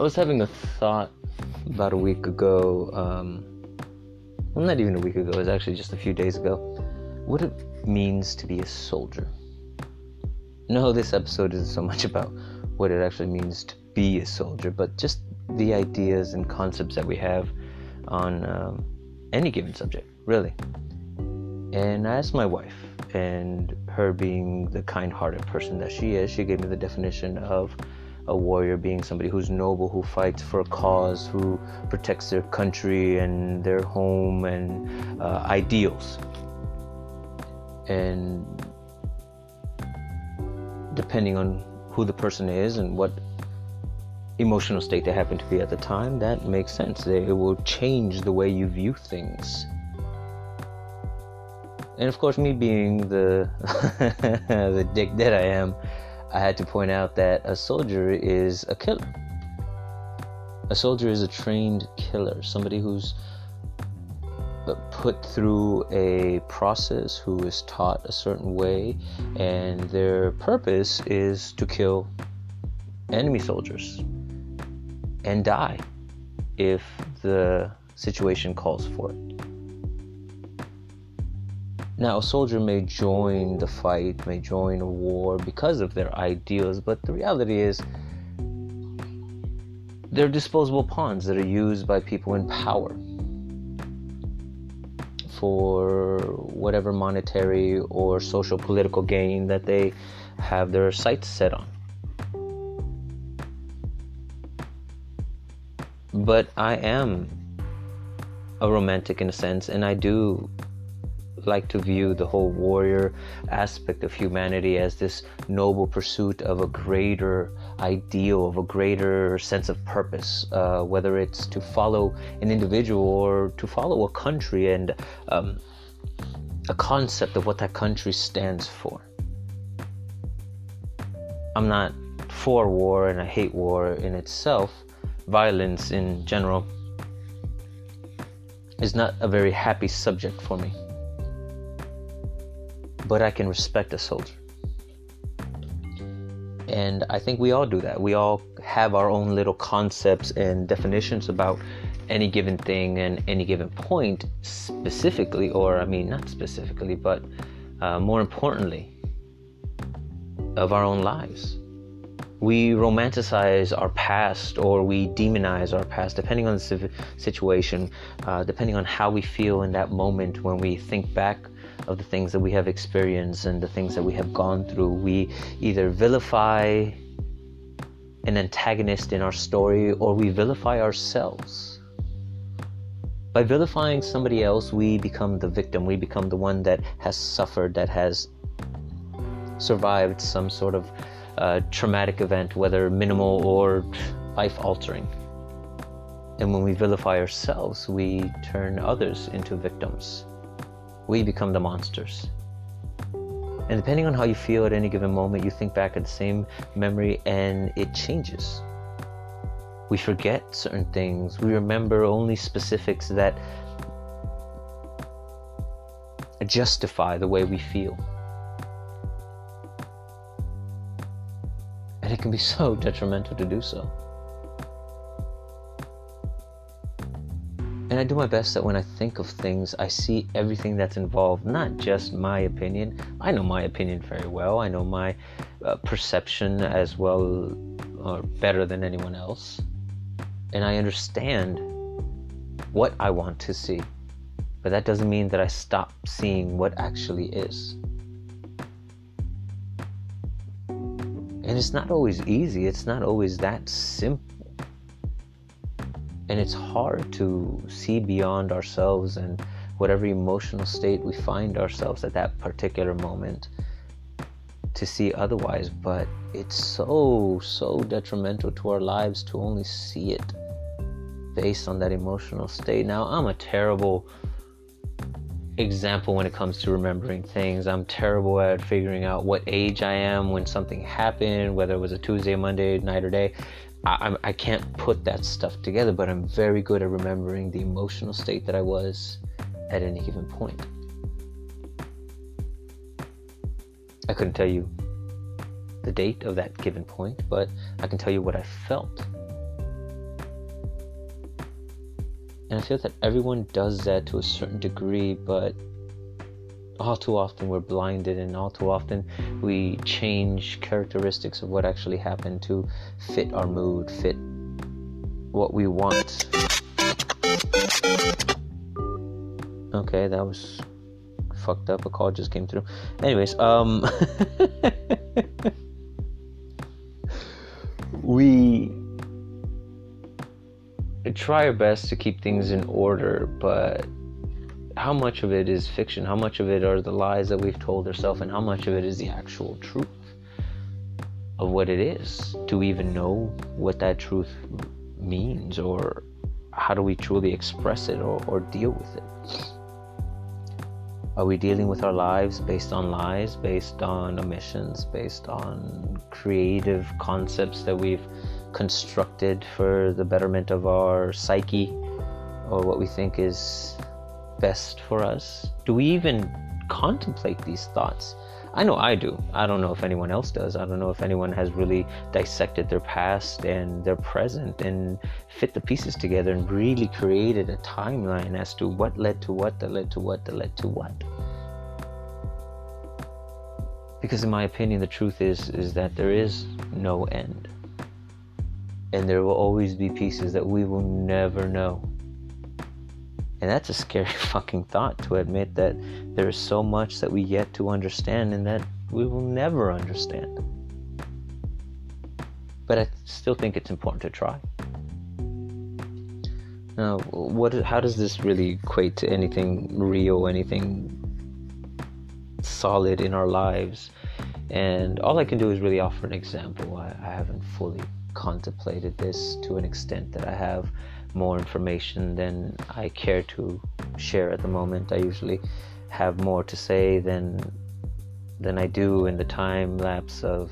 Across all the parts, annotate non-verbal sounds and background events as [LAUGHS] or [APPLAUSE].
I was having a thought about a week ago. Um, well, not even a week ago. It was actually just a few days ago. What it means to be a soldier. No, this episode isn't so much about what it actually means to be a soldier, but just the ideas and concepts that we have on um, any given subject, really. And I asked my wife, and her being the kind hearted person that she is, she gave me the definition of a warrior being somebody who's noble, who fights for a cause, who protects their country and their home and uh, ideals. And depending on who the person is and what emotional state they happen to be at the time, that makes sense. It will change the way you view things. And of course, me being the [LAUGHS] the dick that I am, I had to point out that a soldier is a killer. A soldier is a trained killer, somebody who's put through a process, who is taught a certain way, and their purpose is to kill enemy soldiers and die if the situation calls for it. Now, a soldier may join the fight, may join a war because of their ideals, but the reality is they're disposable pawns that are used by people in power for whatever monetary or social political gain that they have their sights set on. But I am a romantic in a sense, and I do like to view the whole warrior aspect of humanity as this noble pursuit of a greater ideal, of a greater sense of purpose, uh, whether it's to follow an individual or to follow a country and um, a concept of what that country stands for. I'm not for war and I hate war in itself, violence in general is not a very happy subject for me but I can respect a soldier. And I think we all do that. We all have our own little concepts and definitions about any given thing and any given point specifically, or I mean, not specifically, but uh, more importantly, of our own lives. We romanticize our past or we demonize our past, depending on the situation, uh, depending on how we feel in that moment when we think back of the things that we have experienced and the things that we have gone through. We either vilify an antagonist in our story or we vilify ourselves. By vilifying somebody else, we become the victim. We become the one that has suffered, that has survived some sort of uh, traumatic event, whether minimal or life altering. And when we vilify ourselves, we turn others into victims we become the monsters. And depending on how you feel at any given moment, you think back at the same memory and it changes. We forget certain things. We remember only specifics that justify the way we feel. And it can be so [LAUGHS] detrimental to do so. I do my best that when I think of things, I see everything that's involved, not just my opinion. I know my opinion very well. I know my uh, perception as well or better than anyone else. And I understand what I want to see. But that doesn't mean that I stop seeing what actually is. And it's not always easy, it's not always that simple and it's hard to see beyond ourselves and whatever emotional state we find ourselves at that particular moment to see otherwise but it's so so detrimental to our lives to only see it based on that emotional state. Now i'm a terrible example when it comes to remembering things. I'm terrible at figuring out what age i am when something happened whether it was a tuesday monday night or day I, I can't put that stuff together, but I'm very good at remembering the emotional state that I was at any given point. I couldn't tell you the date of that given point, but I can tell you what I felt. And I feel that everyone does that to a certain degree, but all too often we're blinded, and all too often we change characteristics of what actually happened to fit our mood, fit what we want. Okay, that was fucked up. A call just came through. Anyways, um, [LAUGHS] we try our best to keep things in order, but how much of it is fiction? How much of it are the lies that we've told ourselves, and how much of it is the actual truth of what it is? Do we even know what that truth means, or how do we truly express it or, or deal with it? Are we dealing with our lives based on lies, based on omissions, based on creative concepts that we've constructed for the betterment of our psyche or what we think is best for us? Do we even contemplate these thoughts? I know I do. I don't know if anyone else does. I don't know if anyone has really dissected their past and their present and fit the pieces together and really created a timeline as to what led to what, that led to what, that led to what. Because in my opinion, the truth is is that there is no end. And there will always be pieces that we will never know. And that's a scary [LAUGHS] fucking thought to admit that there is so much that we yet to understand and that we will never understand. But I still think it's important to try. Now, what? How does this really equate to anything real, anything solid in our lives? And all I can do is really offer an example. I, I haven't fully contemplated this to an extent that I have more information than I care to share at the moment. I usually have more to say than than I do in the time lapse of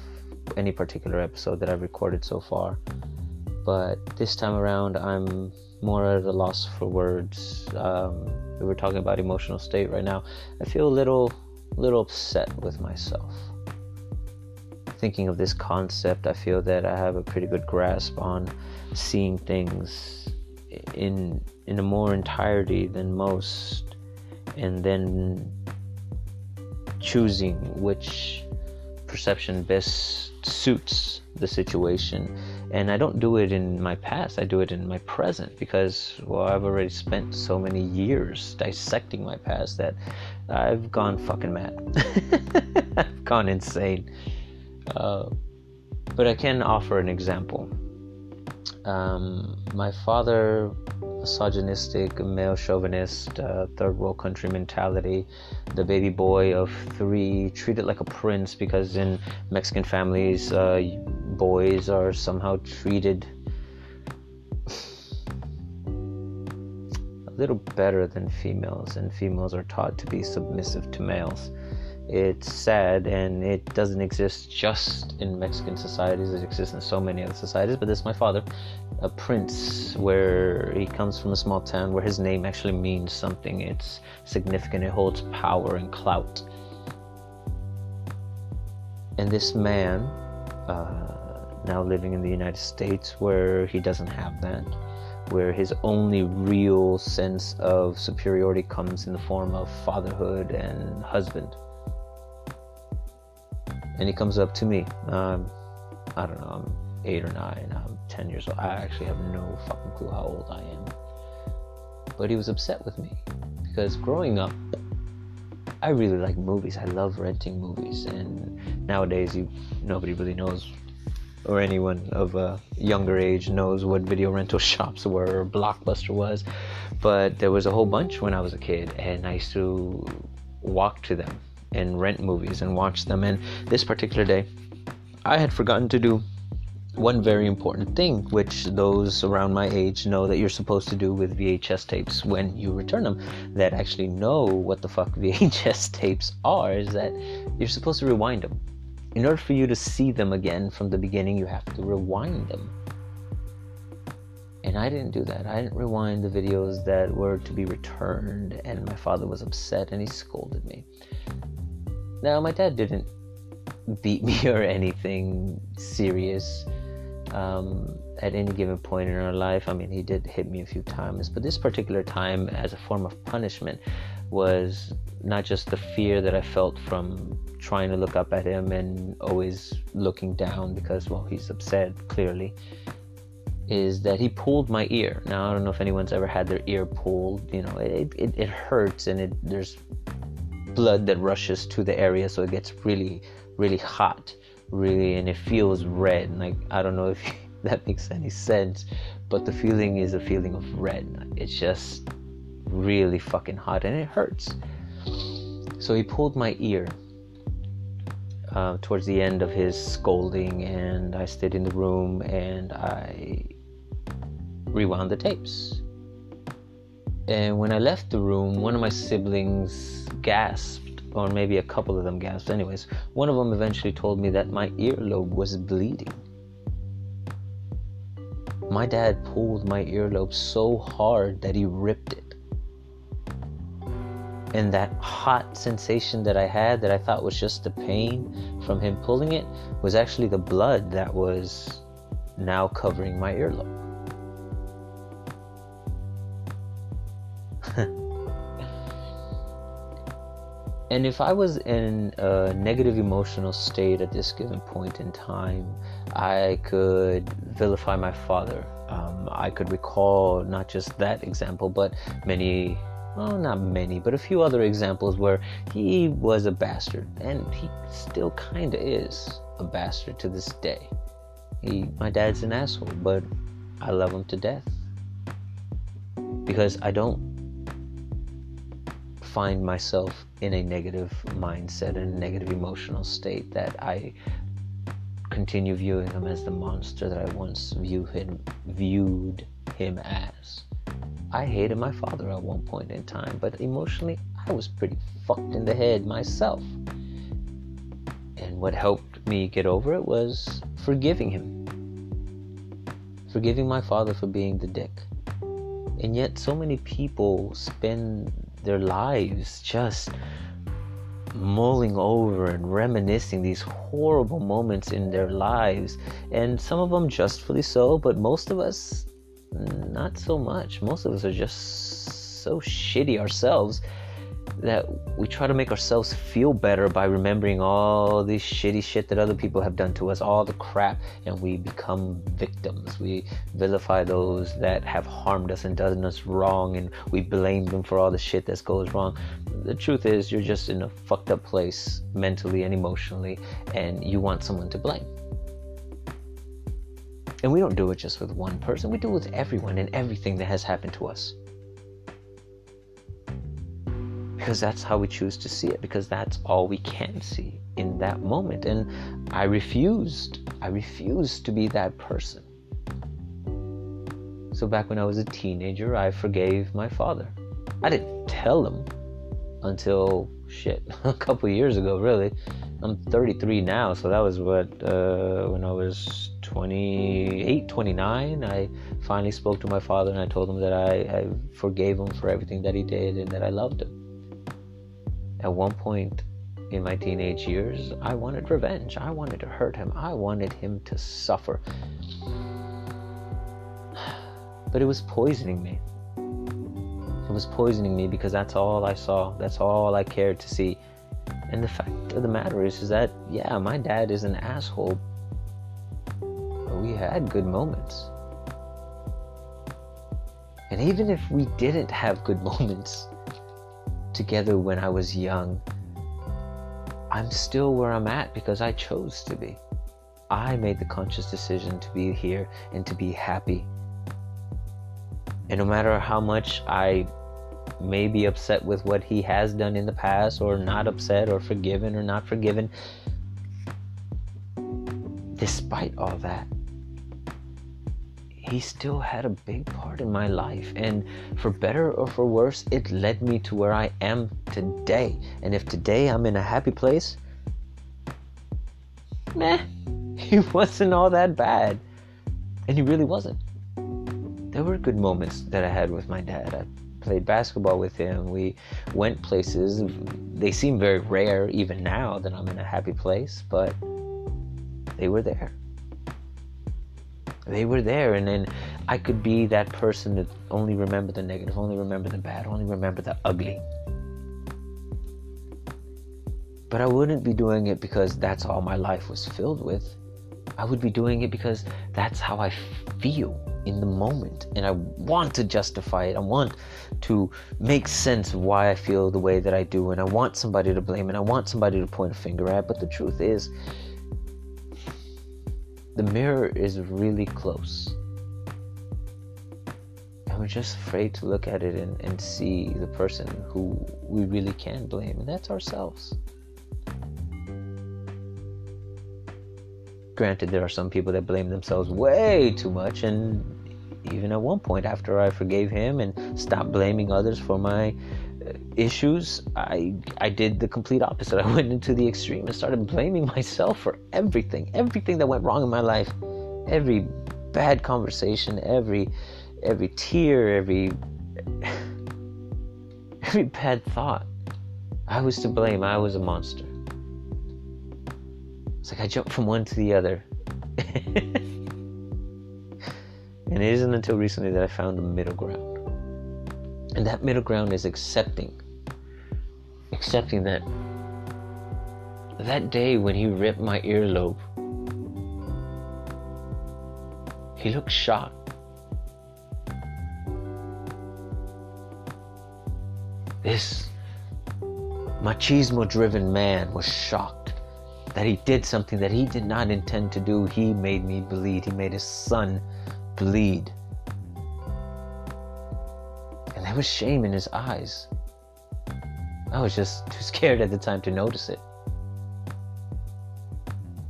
any particular episode that I've recorded so far. But this time around, I'm more at a loss for words. Um, we were talking about emotional state right now. I feel a little, little upset with myself. Thinking of this concept, I feel that I have a pretty good grasp on seeing things in in a more entirety than most and then choosing which perception best suits the situation. And i don't do it in my past i do it in my present because well i've already spent so many years dissecting my past that i've gone fucking mad. [LAUGHS] I've gone insane. Uh, but i can offer an example um, my father, misogynistic, male chauvinist, uh, third world country mentality, the baby boy of three, treated like a prince because in Mexican families, uh, boys are somehow treated a little better than females, and females are taught to be submissive to males it's sad and it doesn't exist just in Mexican societies, it exists in so many other societies. But this is my father, a prince, where he comes from a small town where his name actually means something. It's significant, it holds power and clout. And this man, uh, now living in the United States, where he doesn't have that, where his only real sense of superiority comes in the form of fatherhood and husband and he comes up to me. Um, I don't know, I'm eight or nine, I'm 10 years old. I actually have no fucking clue how old I am. But he was upset with me because growing up, I really like movies. I love renting movies, and nowadays, you nobody really knows, or anyone of a younger age knows what video rental [LAUGHS] shops were or Blockbuster was. But there was a whole bunch when I was a kid, and I used to walk to them and rent movies and watch them. And this particular day, I had forgotten to do one very important thing, which those around my age know that you're supposed to do with VHS tapes when you return them, that actually know what the fuck [LAUGHS] VHS tapes are, is that you're supposed to rewind them. In order for you to see them again from the beginning, you have to rewind them. And I didn't do that. I didn't rewind the videos that were to be returned, and my father was upset and he scolded me. Now, my dad didn't beat [LAUGHS] me or anything serious um, at any given point in our life. I mean, he did hit me a few times, but this particular time, as a form of punishment, was not just the fear that I felt from trying to look up at him and always looking down because, well, he's upset clearly, is that he pulled my ear. Now, I don't know if anyone's ever had their ear pulled. You know, it, it, it hurts and it there's blood that rushes to the area, so it gets really, really hot, really, and it feels red. Like, I don't know if [LAUGHS] that makes any sense, but the feeling is a feeling of red. It's just really fucking hot and it hurts. So he pulled my ear uh, towards the end of his scolding, and I stayed in the room and I rewound the tapes. And when I left the room, one of my siblings gasped, or maybe a couple of them gasped. Anyways, one of them eventually told me that my earlobe was bleeding. My dad pulled my earlobe so hard that he ripped it. And that hot sensation that I had, that I thought was just the pain from him pulling it, was actually the blood that was now covering my earlobe. And if I was in a negative emotional state at this given point in time, I could vilify my father. Um, I could recall not just that example, but many, well, not many, but a few other examples where he was a bastard, and he still kind of is a bastard to this day. He, my dad's an asshole, but I love him to death because I don't find myself in a negative mindset and a negative emotional state that I continue viewing him as the monster that I once view him, viewed him as. I hated my father at one point in time, but emotionally, I was pretty fucked in the head myself. And what helped me get over it was forgiving him. Forgiving my father for being the dick. And yet, so many people spend their lives just mulling over and reminiscing these horrible moments in their lives. And some of them justly so, but most of us, not so much. Most of us are just so shitty ourselves that we try to make ourselves feel better by remembering all this shitty shit that other people have done to us, all the crap, and we become victims. We vilify those that have harmed us and done us wrong, and we blame them for all the shit that goes wrong. The truth is, you're just in a fucked up place mentally and emotionally, and you want someone to blame. And we don't do it just with one person, we do it with everyone and everything that has happened to us because that's how we choose to see it because that's all we can see in that moment. And i refused i refused to be that person. So back when i was a teenager i forgave my father. I didn't tell him until shit [LAUGHS] a couple years ago really. I'm 33 now so that was what uh, when i was 28 29 i finally spoke to my father and i told him that I, I forgave him for everything that he did and that i loved him at one point in my teenage years, I wanted revenge. I wanted to hurt him. I wanted him to suffer. [SIGHS] But it was poisoning me. It was poisoning me because that's all I saw. That's all I cared to see. And the fact of the matter is, is that, yeah, my dad is an asshole. But we had good moments. And even if we didn't have good [LAUGHS] moments, together when I was young, I'm still where I'm at because I chose to be. I made the conscious decision to be here and to be happy. And no matter how much I may be upset with what he has done in the past, or not upset, or forgiven, or not forgiven, despite all that, he still had a big part in my life. And for better or for worse, it led me to where I am today. And if today I'm in a happy place, meh, [LAUGHS] he wasn't all that bad. And he really wasn't. There were good moments that I had with my dad. I played basketball with him. We went places. They seem very rare even now that I'm in a happy place, but they were there. They were there and then I could be that person that only remember the negative, only remember the bad, only remember the ugly. But I wouldn't be doing it because that's all my life was filled with. I would be doing it because that's how I feel in the moment. And I want to justify it. I want to make sense of why I feel the way that I do. And I want somebody to blame and I want somebody to point a finger at. But the truth is, the mirror is really close. And we're just afraid to look at it and, and see the person who we really can blame, and that's ourselves. Granted, there are some people that blame themselves way too much, and even at one point, after I forgave him and stopped blaming others for my issues, I I did the complete opposite. [LAUGHS] I went into the extreme and started blaming myself for everything, everything that went wrong in my life, every bad conversation, every every tear, every [SIGHS] every bad thought. I was to blame. I was a monster. It's like I jumped from one to the other. [LAUGHS] and it isn't until recently that I found the middle ground. And that middle ground is accepting. Accepting that that day when he ripped my earlobe, he looked shocked. This machismo driven man was shocked that he did something that he did not intend to do. He made me bleed. He made his son bleed. And there was shame in his eyes. I was just [LAUGHS] too scared at the time to notice it.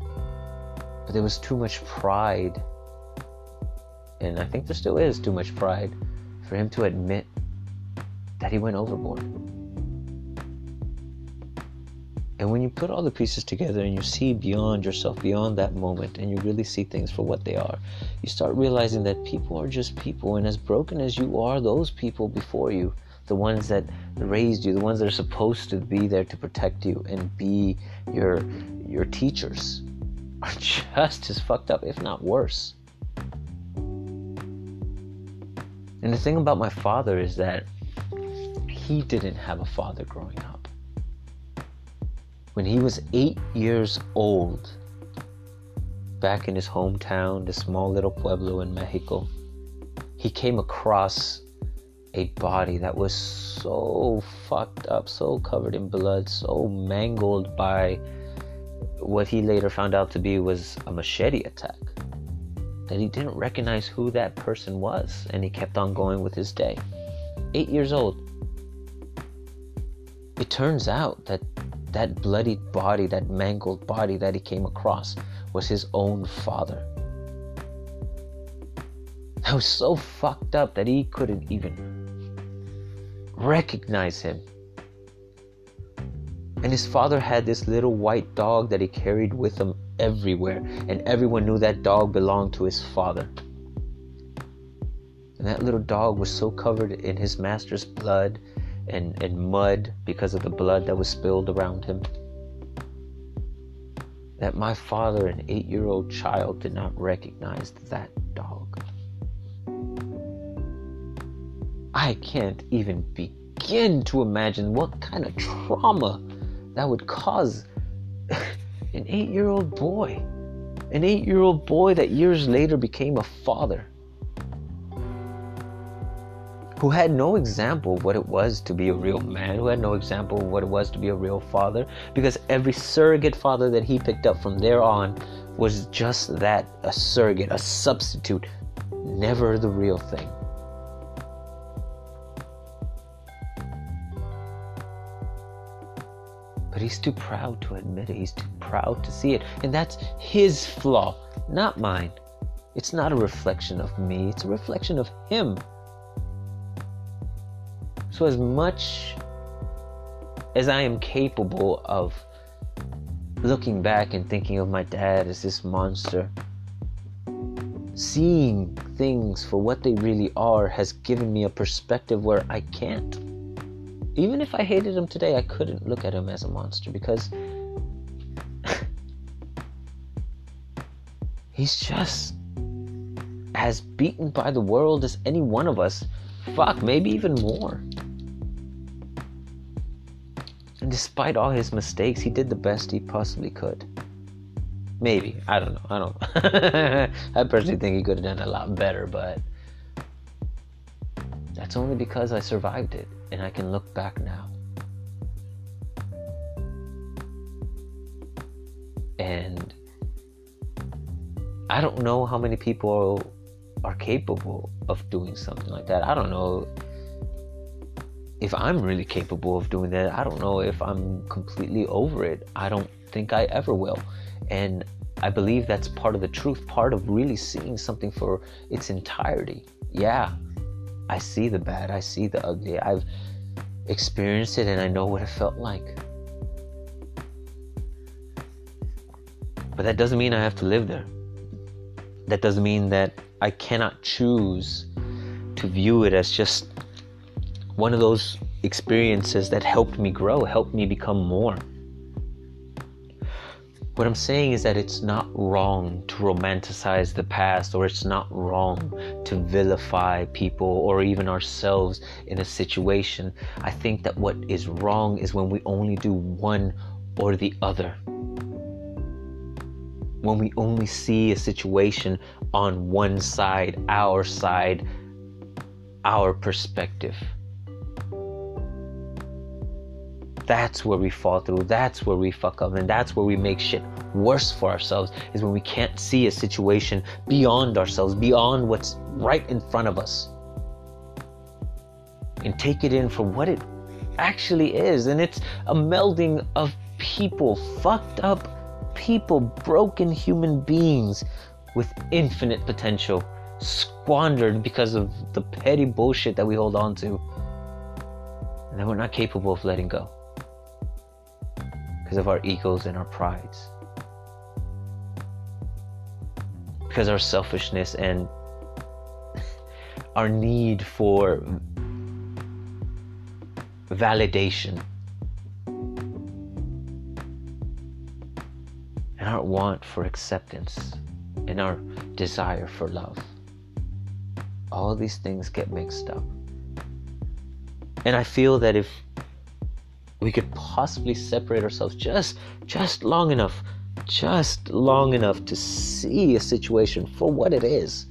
But there was too much pride. And I think there still is too much pride for him to admit that he went overboard. And when you put all the pieces together and you see beyond yourself, beyond that moment, and you really see things for what they are, you start realizing that people are just people. And as broken as you are, those people before you, the ones that raised you, the ones that are supposed to be there to protect you and be your your teachers, [LAUGHS] are just as fucked up, if not worse. And the thing about my father is that he didn't have a father growing up when he was eight years old, back in his hometown, the small little pueblo in Mexico, he came across a body that was so fucked up, so covered in blood, so mangled by what he later found out to be was a machete attack. That he didn't recognize who that person was, and he kept on going with his day. Eight years old. It turns out that that bloodied body, that mangled body that he came across, was his own father. That was so fucked up that he couldn't even recognize him. And his father had this little white dog that he carried with him everywhere, and everyone knew that dog belonged to his father. And that little dog was so covered in his master's blood and, and mud because of the blood that was spilled around him. That my father, an eight year old child, did not recognize that dog. I can't even begin to imagine what kind of trauma that would cause [LAUGHS] an eight year old boy. An eight year old boy that years later became a father who had no example of what it was to be a real man, who had no example of what it was to be a real father, because every surrogate father that he picked up from there on was just that a surrogate, a substitute, never the real thing. He's too proud to admit it. He's too proud to see it. And that's his flaw, not mine. It's not a reflection of me, it's a reflection of him. So, as much as I am capable of looking back and thinking of my dad as this monster, seeing things for what they really are has given me a perspective where I can't. Even if I hated him today, I couldn't look at him as a monster because [LAUGHS] he's just as beaten by the world as any one of us. Fuck, maybe even more. And despite all his mistakes, he did the best he possibly could. Maybe. I don't know. I don't [LAUGHS] I personally think he could have done a lot better, but that's only because I survived it and I can look back now. And I don't know how many people are capable of doing something like that. I don't know if I'm really capable of doing that. I don't know if I'm completely over it. I don't think I ever will. And I believe that's part of the truth, part of really seeing something for its entirety. Yeah, I see the bad, I see the ugly. I've experienced it and I know what it felt like. But that doesn't mean I have to live there. That doesn't mean that I cannot choose to view it as just one of those experiences that helped me grow, helped me become more. What I'm saying is that it's not wrong to romanticize the past, or it's not wrong to vilify people or even ourselves in a situation. I think that what is wrong is when we only do one or the other. When we only see a situation on one side, our side, our perspective. That's where we fall through. That's where we fuck up. And that's where we make shit worse for ourselves is when we can't see a situation beyond ourselves, beyond what's right in front of us. And take it in for what it actually is. And it's a melding of people, fucked up people, broken human beings with infinite potential, squandered because of the petty bullshit that we hold on to. And that we're not capable of letting go because of our egos and our prides. Because our selfishness and our need for validation and our want for acceptance and our desire for love. All these things get mixed up. And I feel that if we could possibly separate ourselves just just long enough just long enough to see a situation for what it is.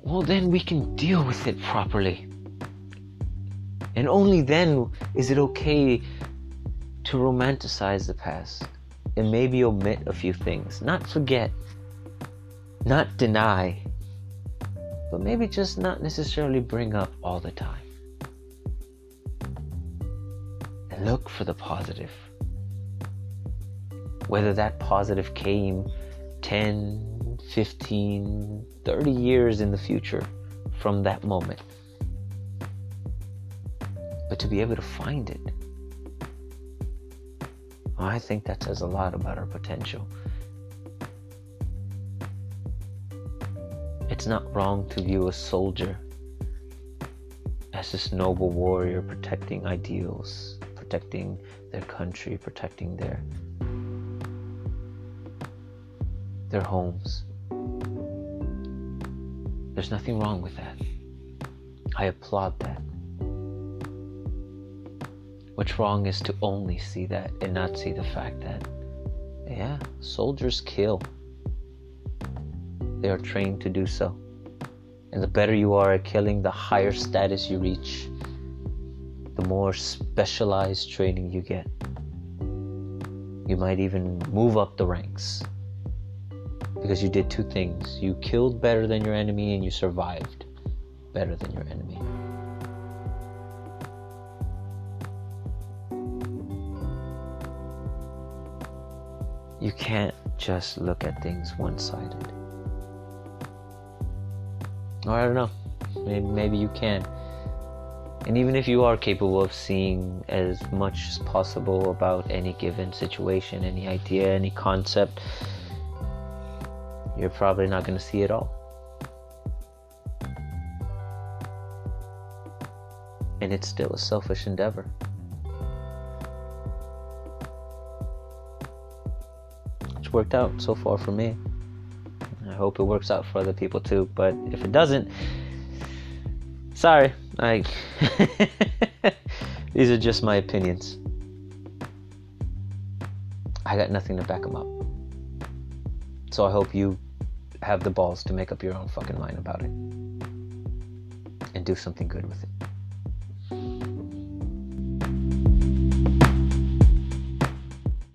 Well then we can deal with it properly. And only then is it okay to romanticize the past and maybe omit a few things. Not forget not deny but maybe just not necessarily bring up all the time look for the positive. Whether that positive came 10, 15, 30 years in the future from that moment. But to be able to find it, I think that says a lot about our potential. It's not wrong to view a soldier as this noble warrior protecting ideals protecting their country, protecting their their homes. There's nothing wrong with that. I applaud that. What's wrong is to only see that and not see the fact that, yeah, soldiers kill. They are trained to do so. And the better you are at killing, the higher status you reach more specialized training you get. You might even move up the ranks because you did two things you killed better than your enemy and you survived better than your enemy. You can't just look at things one sided. Or I don't know. Maybe, maybe you can. And even if you are capable of seeing as much as possible about any given situation, any idea, any concept, you're probably not going to see it all. And it's still a selfish endeavor. It's worked out so far for me. I hope it works out for other people too. But if it doesn't, sorry. I [LAUGHS] these are just my opinions. I got nothing to back them up. So I hope you have the balls to make up your own fucking mind about it and do something good with it.